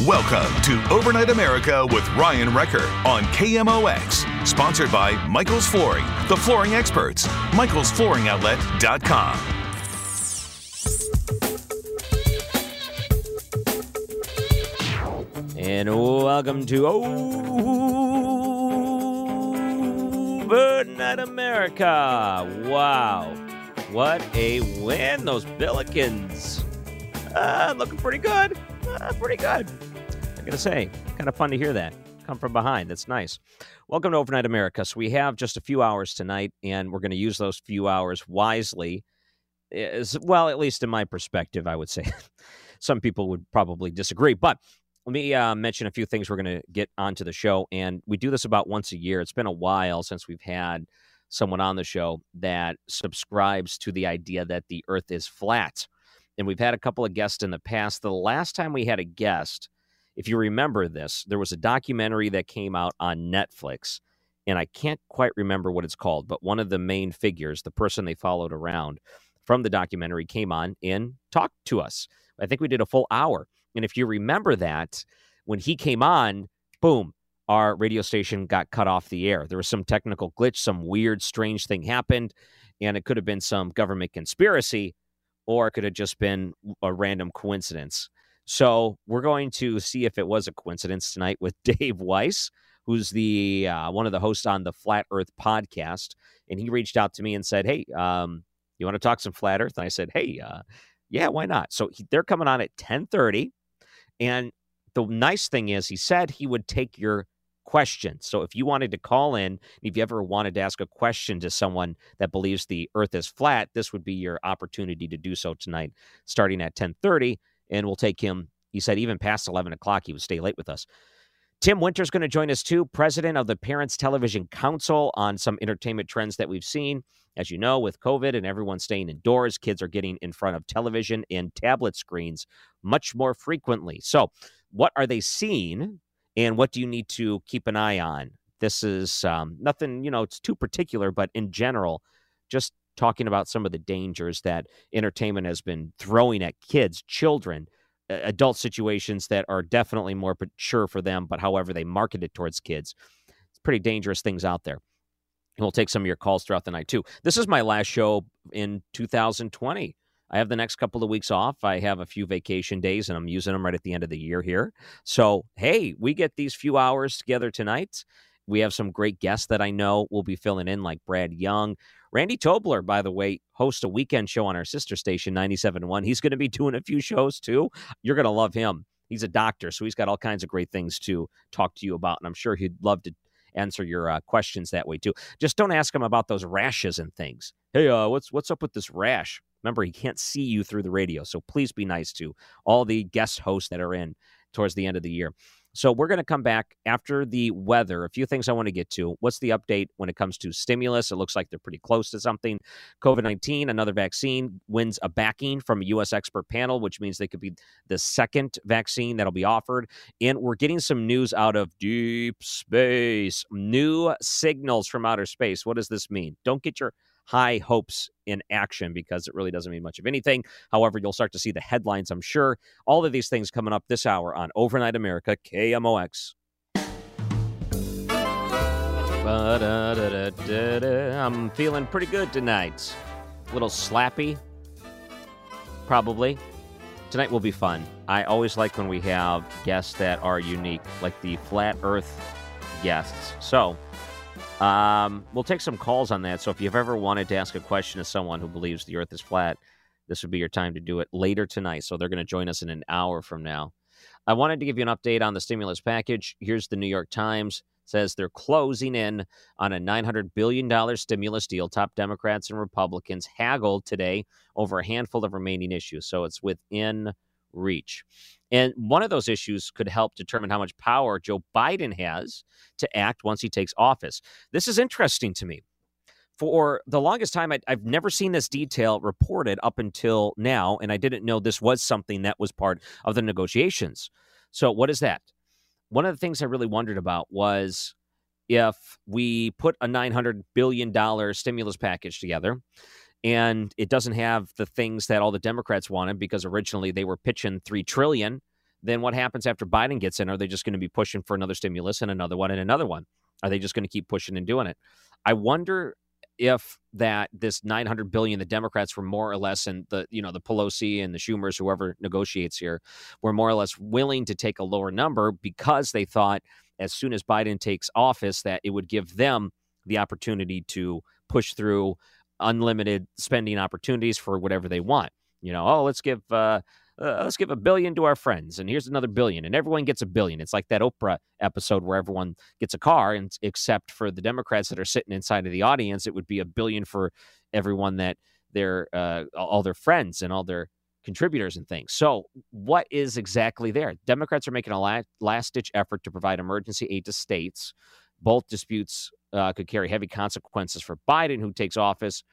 Welcome to Overnight America with Ryan Wrecker on KMOX. Sponsored by Michael's Flooring, the flooring experts. Michael'sFlooringOutlet.com. And welcome to Overnight America. Wow. What a win. Those Billikens. Uh, looking pretty good. Uh, pretty good. I gotta say, kind of fun to hear that. Come from behind. That's nice. Welcome to Overnight America. So we have just a few hours tonight, and we're going to use those few hours wisely. As well, at least in my perspective, I would say. Some people would probably disagree, but let me uh, mention a few things we're going to get onto the show. And we do this about once a year. It's been a while since we've had someone on the show that subscribes to the idea that the earth is flat. And we've had a couple of guests in the past. The last time we had a guest, if you remember this, there was a documentary that came out on Netflix. And I can't quite remember what it's called, but one of the main figures, the person they followed around from the documentary, came on and talked to us. I think we did a full hour and if you remember that, when he came on, boom, our radio station got cut off the air. There was some technical glitch, some weird, strange thing happened, and it could have been some government conspiracy, or it could have just been a random coincidence. So we're going to see if it was a coincidence tonight with Dave Weiss, who's the uh, one of the hosts on the Flat Earth podcast, and he reached out to me and said, "Hey, um, you want to talk some flat Earth?" And I said, "Hey, uh, yeah, why not?" So he, they're coming on at ten thirty. And the nice thing is, he said he would take your questions. So if you wanted to call in, if you ever wanted to ask a question to someone that believes the earth is flat, this would be your opportunity to do so tonight, starting at 1030. And we'll take him, he said, even past 11 o'clock, he would stay late with us. Tim Winter's going to join us too, president of the Parents Television Council, on some entertainment trends that we've seen. As you know, with COVID and everyone staying indoors, kids are getting in front of television and tablet screens much more frequently. So, what are they seeing, and what do you need to keep an eye on? This is um, nothing, you know, it's too particular, but in general, just talking about some of the dangers that entertainment has been throwing at kids, children, adult situations that are definitely more mature for them, but however they market it towards kids. It's pretty dangerous things out there. And we'll take some of your calls throughout the night too. This is my last show in 2020. I have the next couple of weeks off. I have a few vacation days and I'm using them right at the end of the year here. So, hey, we get these few hours together tonight. We have some great guests that I know will be filling in, like Brad Young. Randy Tobler, by the way, hosts a weekend show on our sister station, 97.1. He's going to be doing a few shows too. You're going to love him. He's a doctor, so he's got all kinds of great things to talk to you about. And I'm sure he'd love to answer your uh, questions that way too. Just don't ask him about those rashes and things. Hey, uh, what's what's up with this rash? Remember, he can't see you through the radio, so please be nice to all the guest hosts that are in towards the end of the year. So we're going to come back after the weather. A few things I want to get to. What's the update when it comes to stimulus? It looks like they're pretty close to something. COVID 19, another vaccine, wins a backing from a U.S. expert panel, which means they could be the second vaccine that'll be offered. And we're getting some news out of deep space, new signals from outer space. What does this mean? Don't get your high hopes in action because it really doesn't mean much of anything. However, you'll start to see the headlines, I'm sure. All of these things coming up this hour on Overnight America, KMOX. I'm feeling pretty good tonight. A little slappy, probably. Tonight will be fun. I always like when we have guests that are unique, like the Flat Earth guests. So, um, we'll take some calls on that. So, if you've ever wanted to ask a question to someone who believes the Earth is flat, this would be your time to do it later tonight. So, they're going to join us in an hour from now. I wanted to give you an update on the stimulus package. Here's the New York Times says they're closing in on a $900 billion stimulus deal. Top Democrats and Republicans haggled today over a handful of remaining issues. So it's within reach. And one of those issues could help determine how much power Joe Biden has to act once he takes office. This is interesting to me. For the longest time, I, have never seen this detail reported up until now, and I didn't know this was something that was part of the negotiations. So, what is that? one of the things I really wondered about was if we put a $900 billion stimulus package together and it doesn't have the things that all the Democrats wanted because originally they were pitching 3 trillion, then what happens after Biden gets in? Are they just going to be pushing for another stimulus and another one and another one? Are they just going to keep pushing and doing it? I wonder if that this 900 billion the democrats were more or less and the you know the pelosi and the schumers whoever negotiates here were more or less willing to take a lower number because they thought as soon as biden takes office that it would give them the opportunity to push through unlimited spending opportunities for whatever they want. You know oh let's give uh, uh, let's give a billion to our friends and here's another billion and everyone gets a billion. It's like that oprah episode where everyone gets a car and except for the democrats that are sitting inside of the audience it would be a billion for everyone that their uh, all their friends and all their contributors and things. So what is exactly there? Democrats are making a last ditch effort to provide emergency aid to states both disputes uh, could carry heavy consequences for biden who takes office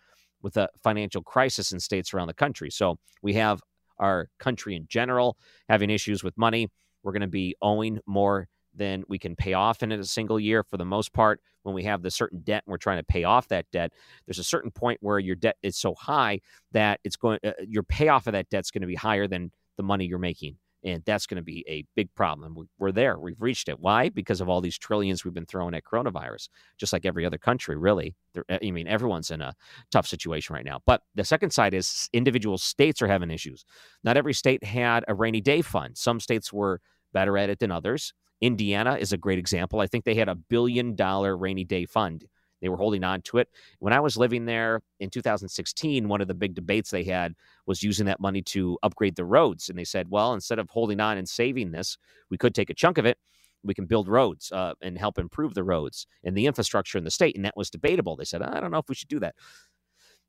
with a financial crisis in states around the country. So we have our country in general having issues with money. We're going to be owing more than we can pay off in a single year for the most part. When we have the certain debt and we're trying to pay off that debt, there's a certain point where your debt is so high that it's going, uh, your payoff of that debt is going to be higher than the money you're making and that's going to be a big problem. We're there. We've reached it. Why? Because of all these trillions we've been throwing at coronavirus, just like every other country, really. Eh, I mean, everyone's in a tough situation right now. But the second side is individual states are having issues. Not every state had a rainy day fund. Some states were better at it than others. Indiana is a great example. I think they had a billion dollar rainy day fund they were holding on to it. When I was living there in 2016, one of the big debates they had was using that money to upgrade the roads. And they said, well, instead of holding on and saving this, we could take a chunk of it. We can build roads uh, and help improve the roads and the infrastructure in the state. And that was debatable. They said, I don't know if we should do that.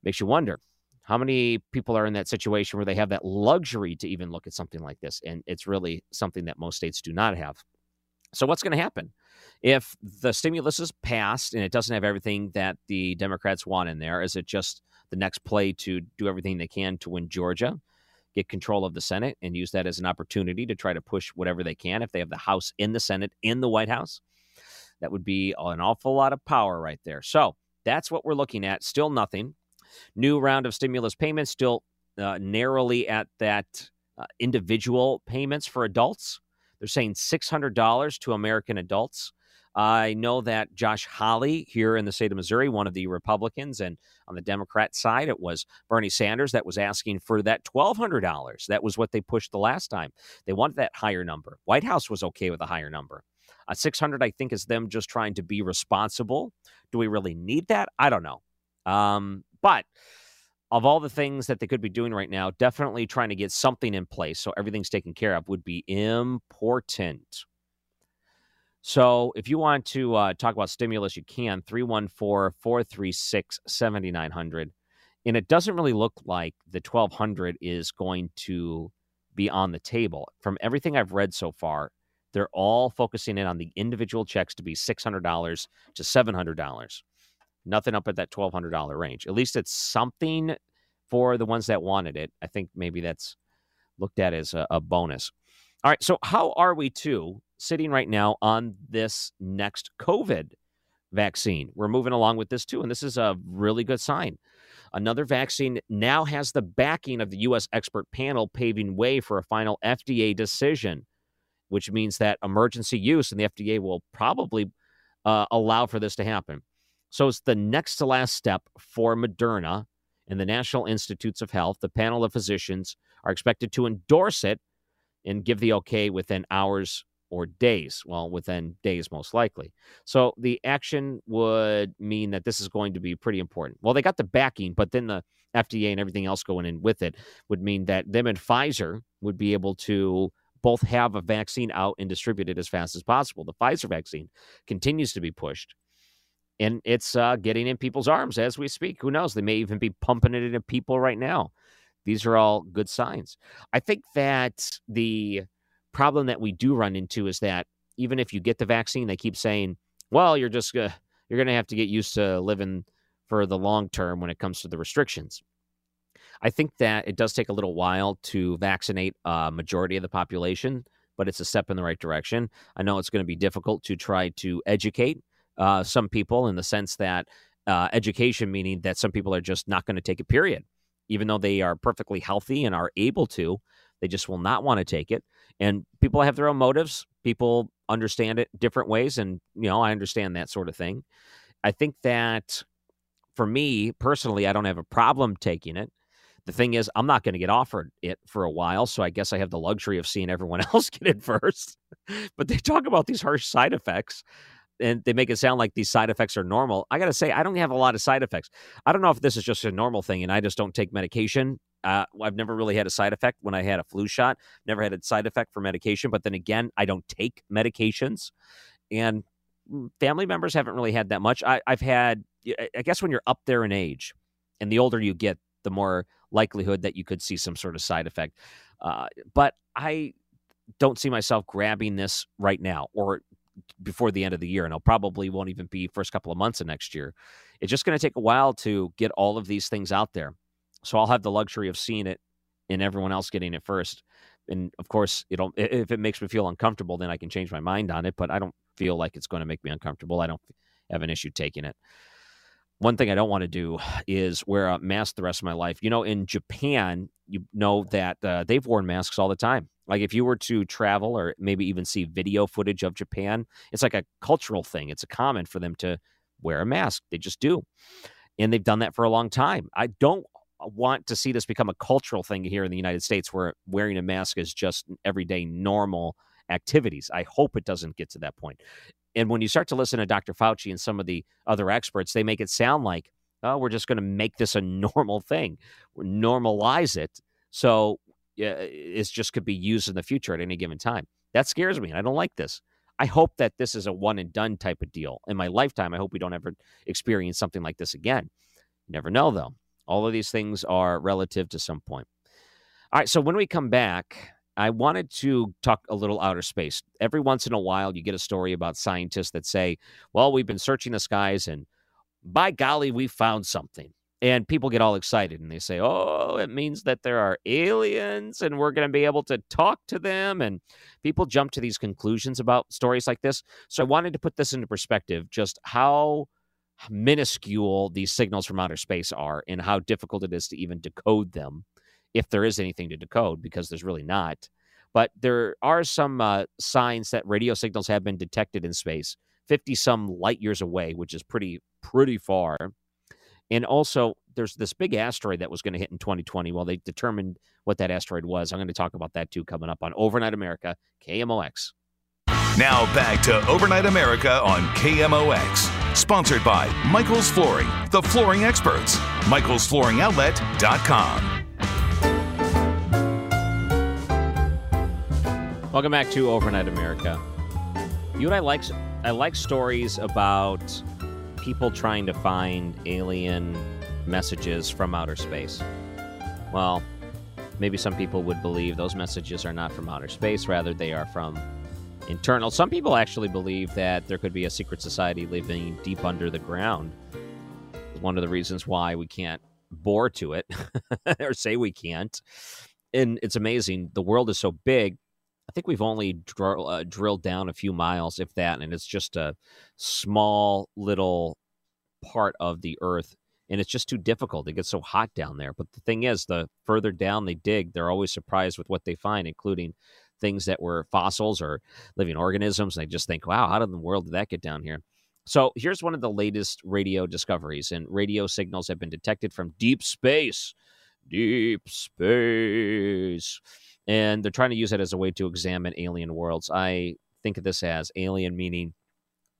Makes you wonder how many people are in that situation where they have that luxury to even look at something like this? And it's really something that most states do not have. So, what's going to happen? If the stimulus is passed and it doesn't have everything that the Democrats want in there, is it just the next play to do everything they can to win Georgia, get control of the Senate, and use that as an opportunity to try to push whatever they can if they have the House in the Senate in the White House? That would be an awful lot of power right there. So that's what we're looking at. Still nothing. New round of stimulus payments, still uh, narrowly at that uh, individual payments for adults. They're saying $600 to American adults. I know that Josh Hawley here in the state of Missouri, one of the Republicans, and on the Democrat side, it was Bernie Sanders that was asking for that $1,200. That was what they pushed the last time. They wanted that higher number. White House was okay with a higher number. Uh, 600, I think, is them just trying to be responsible. Do we really need that? I don't know. Um, but of all the things that they could be doing right now, definitely trying to get something in place so everything's taken care of would be important. So if you want to uh, talk about stimulus, you can 314 436 7900. And it doesn't really look like the 1200 is going to be on the table. From everything I've read so far, they're all focusing in on the individual checks to be $600 to $700 nothing up at that $1,200 range. At least it's something for the ones that wanted it. I think maybe that's looked at as a, a bonus. All right. So, how are we too sitting right now on this next COVID vaccine? We're moving along with this too. And this is a really good sign. Another vaccine now has the backing of the U.S. expert panel, paving way for a final FDA decision, which means that emergency use and the FDA will probably uh, allow for this to happen. So it's the next to last step for Moderna and the National Institutes of Health, the panel of physicians, are expected to endorse it and give the okay within hours or days. Well, within days, most likely. So the action would mean that this is going to be pretty important. Well, they got the backing, but then the FDA and everything else going in with it would mean that them and Pfizer would be able to both have a vaccine out and distributed as fast as possible. The Pfizer vaccine continues to be pushed. And it's uh, getting in people's arms as we speak. Who knows? They may even be pumping it into people right now. These are all good signs. I think that the problem that we do run into is that even if you get the vaccine, they keep saying, "Well, you're just uh, you're going to have to get used to living for the long term when it comes to the restrictions." I think that it does take a little while to vaccinate a majority of the population, but it's a step in the right direction. I know it's going to be difficult to try to educate uh, some people in the sense that uh, education meaning that some people are just not going to take it. Period, even though they are perfectly healthy and are able to, they just will not want to take it. And people have their own motives. People understand it different ways, and you know I understand that sort of thing. I think that for me personally, I don't have a problem taking it. The thing is, I'm not going to get offered it for a while, so I guess I have the luxury of seeing everyone else get it first. but they talk about these harsh side effects and they make it sound like these side effects are normal. I got to say, I don't have a lot of side effects. I don't know if this is just a normal thing and I just don't take medication. Uh, I've never really had a side effect when I had a flu shot, never had a side effect for medication. But then again, I don't take medications. And mm, family members haven't really had that much. I, I've had, I guess, when you're up there in age and the older you get, the more likelihood that you could see some sort of side effect. Uh, but I don't see myself grabbing this right now or before the end of the year, and it probably won't even be first couple of months of next year. It's just going to take a while to get all of these things out there. So I'll have the luxury of seeing it and everyone else getting it first. And of course, it'll if it makes me feel uncomfortable, then I can change my mind on it. But I don't feel like it's going to make me uncomfortable. I don't have an issue taking it. One thing I don't want to do is wear a mask the rest of my life. You know, in Japan, you know that uh, they've worn masks all the time. Like if you were to travel or maybe even see video footage of Japan, it's like a cultural thing. It's a common for them to wear a mask. They just do. And they've done that for a long time. I don't want to see this become a cultural thing here in the United States where wearing a mask is just everyday normal activities. I hope it doesn't get to that point. And when you start to listen to Dr. Fauci and some of the other experts, they make it sound like, oh, we're just going to make this a normal thing, normalize it. So it just could be used in the future at any given time. That scares me. And I don't like this. I hope that this is a one and done type of deal. In my lifetime, I hope we don't ever experience something like this again. You never know, though. All of these things are relative to some point. All right, so when we come back, I wanted to talk a little outer space. Every once in a while, you get a story about scientists that say, well, we've been searching the skies and by golly, we found something. And people get all excited and they say, oh, it means that there are aliens and we're going to be able to talk to them. And people jump to these conclusions about stories like this. So I wanted to put this into perspective just how minuscule these signals from outer space are and how difficult it is to even decode them if there is anything to decode, because there's really not. But there are some uh, signs that radio signals have been detected in space, 50 some light years away, which is pretty, pretty far. And also, there's this big asteroid that was going to hit in 2020. Well, they determined what that asteroid was. I'm going to talk about that too coming up on Overnight America, KMOX. Now back to Overnight America on KMOX, sponsored by Michael's Flooring, the flooring experts. Michael'sFlooringOutlet.com. Welcome back to Overnight America. You and I like I like stories about people trying to find alien messages from outer space. Well, maybe some people would believe those messages are not from outer space, rather they are from internal. Some people actually believe that there could be a secret society living deep under the ground. One of the reasons why we can't bore to it or say we can't. And it's amazing. The world is so big I think we've only dr- uh, drilled down a few miles, if that, and it's just a small little part of the Earth, and it's just too difficult. It gets so hot down there. But the thing is, the further down they dig, they're always surprised with what they find, including things that were fossils or living organisms. And they just think, "Wow, how in the world did that get down here?" So here's one of the latest radio discoveries, and radio signals have been detected from deep space. Deep space. And they're trying to use it as a way to examine alien worlds. I think of this as alien meaning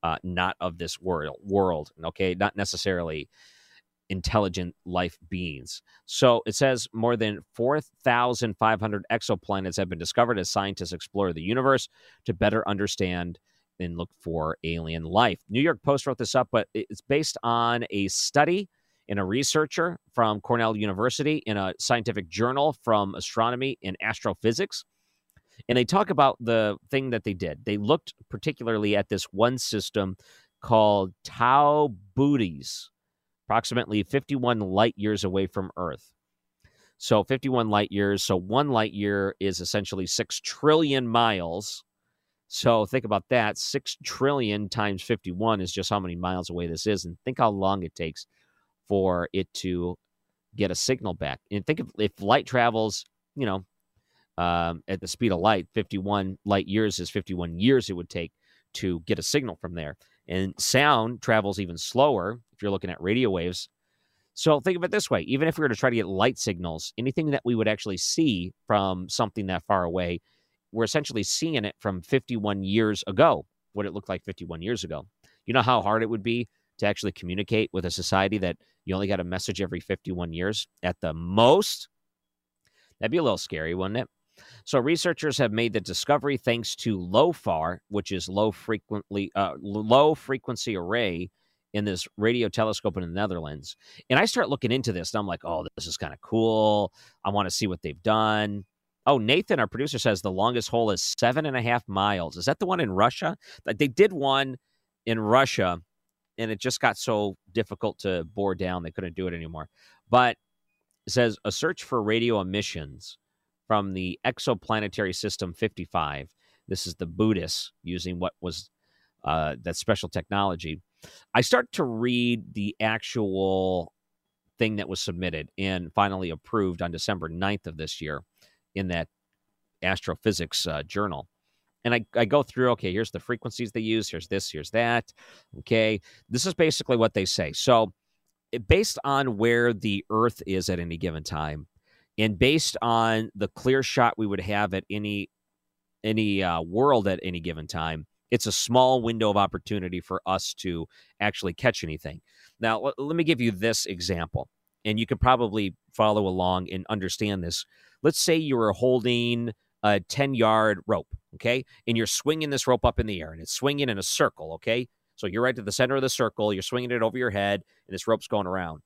uh, not of this world, world, okay? Not necessarily intelligent life beings. So it says more than 4,500 exoplanets have been discovered as scientists explore the universe to better understand and look for alien life. New York Post wrote this up, but it's based on a study in a researcher from Cornell University in a scientific journal from astronomy and astrophysics. And they talk about the thing that they did. They looked particularly at this one system called Tau Bootes, approximately 51 light years away from Earth. So 51 light years. So one light year is essentially 6 trillion miles. So think about that. 6 trillion times 51 is just how many miles away this is. And think how long it takes for it to get a signal back. And think of if light travels, you know, um, at the speed of light, 51 light years is 51 years it would take to get a signal from there. And sound travels even slower if you're looking at radio waves. So think of it this way even if we were to try to get light signals, anything that we would actually see from something that far away, we're essentially seeing it from 51 years ago, what it looked like 51 years ago. You know how hard it would be to actually communicate with a society that you only got a message every 51 years at the most? That'd be a little scary, wouldn't it? So researchers have made the discovery thanks to LOFAR, which is low frequently uh, low frequency array in this radio telescope in the Netherlands. And I start looking into this, and I'm like, oh, this is kind of cool. I want to see what they've done. Oh, Nathan, our producer, says the longest hole is seven and a half miles. Is that the one in Russia? They did one in Russia, and it just got so difficult to bore down, they couldn't do it anymore. But it says a search for radio emissions from the exoplanetary system 55. This is the Bootes using what was uh, that special technology. I start to read the actual thing that was submitted and finally approved on December 9th of this year in that astrophysics uh, journal. And I, I go through, okay, here's the frequencies they use, here's this, here's that. Okay, this is basically what they say. So, based on where the Earth is at any given time, and based on the clear shot we would have at any any uh, world at any given time, it's a small window of opportunity for us to actually catch anything. Now, l- let me give you this example, and you can probably follow along and understand this. Let's say you were holding a 10 yard rope, okay? And you're swinging this rope up in the air, and it's swinging in a circle, okay? So you're right to the center of the circle, you're swinging it over your head, and this rope's going around.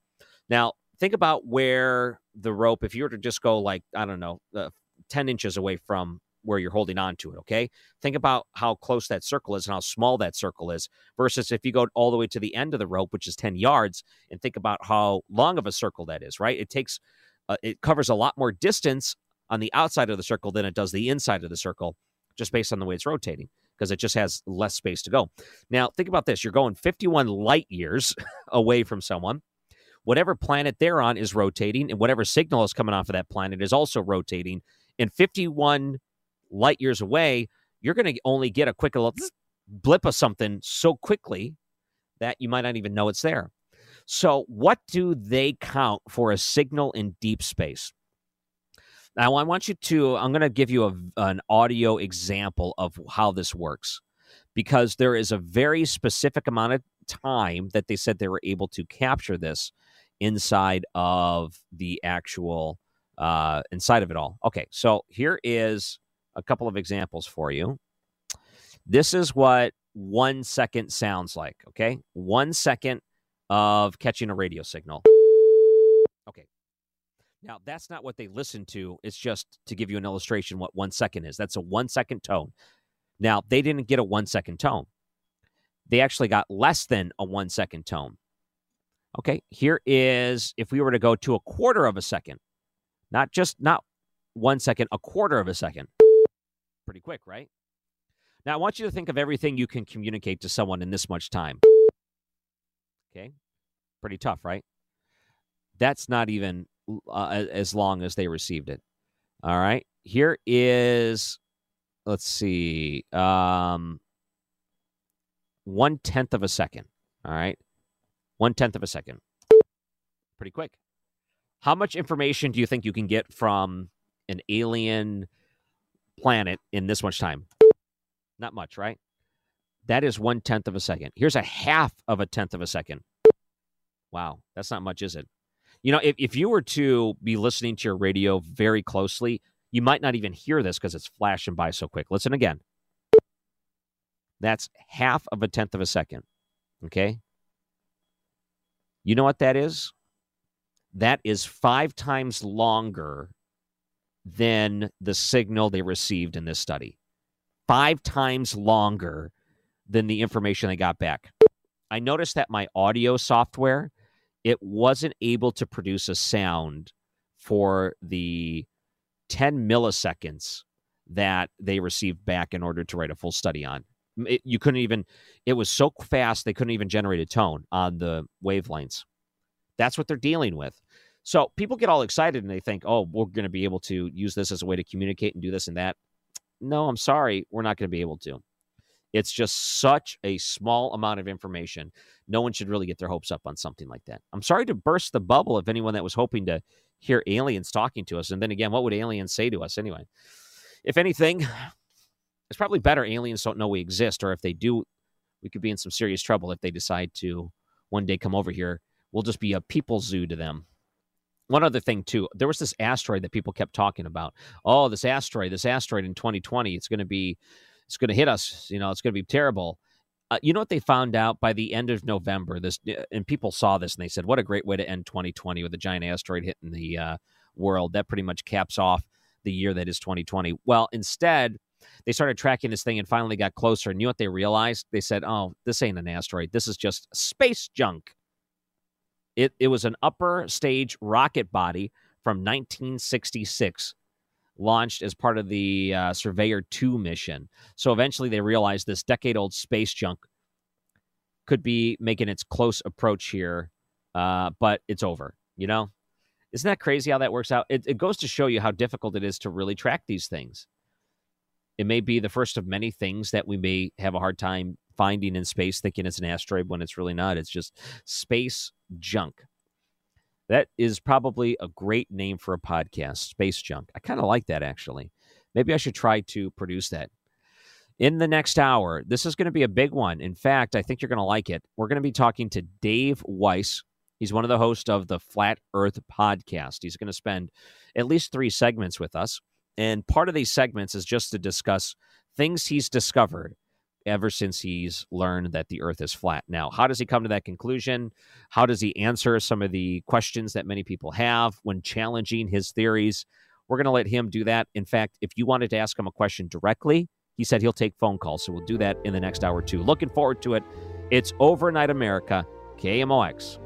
Now, think about where the rope, if you were to just go like, I don't know, uh, 10 inches away from where you're holding on to it, okay? Think about how close that circle is and how small that circle is versus if you go all the way to the end of the rope, which is 10 yards, and think about how long of a circle that is, right? It takes, uh, it covers a lot more distance on the outside of the circle than it does the inside of the circle just based on the way it's rotating because it just has less space to go. Now, think about this you're going 51 light years away from someone whatever planet they're on is rotating, and whatever signal is coming off of that planet is also rotating. And 51 light years away, you're going to only get a quick little blip of something so quickly that you might not even know it's there. So, what do they count for a signal in deep space? Now, I want you to, I'm going to give you a, an audio example of how this works because there is a very specific amount of time that they said they were able to capture this inside of the actual uh, inside of it all. Okay, so here is a couple of examples for you. This is what one second sounds like. Okay, one second of catching a radio signal. Now, that's not what they listen to. It's just to give you an illustration what one second is. That's a one second tone. Now, they didn't get a one second tone. They actually got less than a one second tone. Okay, here is if we were to go to a quarter of a second, not just not one second, a quarter of a second. Pretty quick, right? Now, I want you to think of everything you can communicate to someone in this much time. Okay, pretty tough, right? That's not even uh, as long as they received it. All right, here is, let's see, um, one tenth of a second. All right. One tenth of a second. Pretty quick. How much information do you think you can get from an alien planet in this much time? Not much, right? That is one tenth of a second. Here's a half of a tenth of a second. Wow, that's not much, is it? You know, if, if you were to be listening to your radio very closely, you might not even hear this because it's flashing by so quick. Listen again. That's half of a tenth of a second. Okay. You know what that is? That is five times longer than the signal they received in this study. Five times longer than the information they got back. I noticed that my audio software it wasn't able to produce a sound for the 10 milliseconds that they received back in order to write a full study on. It, you couldn't even, it was so fast, they couldn't even generate a tone on the wavelengths. That's what they're dealing with. So people get all excited and they think, oh, we're going to be able to use this as a way to communicate and do this and that. No, I'm sorry, we're not going to be able to. It's just such a small amount of information. No one should really get their hopes up on something like that. I'm sorry to burst the bubble of anyone that was hoping to hear aliens talking to us. And then again, what would aliens say to us anyway? If anything, it's probably better aliens don't know we exist, or if they do, we could be in some serious trouble if they decide to one day come over here. We'll just be a people zoo to them. One other thing, too, there was this asteroid that people kept talking about. Oh, this asteroid, this asteroid in 2020, it's going to be it's going to hit us. You know, it's going to be terrible. Uh, you know what they found out by the end of November? This uh, and people saw this and they said, "What a great way to end 2020 with a giant asteroid hitting the uh, world." That pretty much caps off the year that is 2020. Well, instead, they started tracking this thing and finally got closer. And you know what they realized? They said, "Oh, this ain't an asteroid. This is just space junk." It it was an upper stage rocket body from 1966 launched as part of the uh, Surveyor 2 mission. So eventually they realized this decade old space junk could be making its close approach here, uh, but it's over, you know? Isn't that crazy how that works out? It, it goes to show you how difficult it is to really track these things. It may be the first of many things that we may have a hard time finding in space, thinking it's an asteroid when it's really not. It's just space junk. That is probably a great name for a podcast, Space Junk. I kind of like that actually. Maybe I should try to produce that. In the next hour, this is going to be a big one. In fact, I think you're going to like it. We're going to be talking to Dave Weiss. He's one of the hosts of the Flat Earth podcast. He's going to spend at least three segments with us. And part of these segments is just to discuss things he's discovered ever since he's learned that the earth is flat. Now, how does he come to that conclusion? How does he answer some of the questions that many people have when challenging his theories? We're going to let him do that. In fact, if you wanted to ask him a question directly, he said he'll take phone calls. So we'll do that in the next hour, too. Looking forward to it. It's Overnight America, KMOX.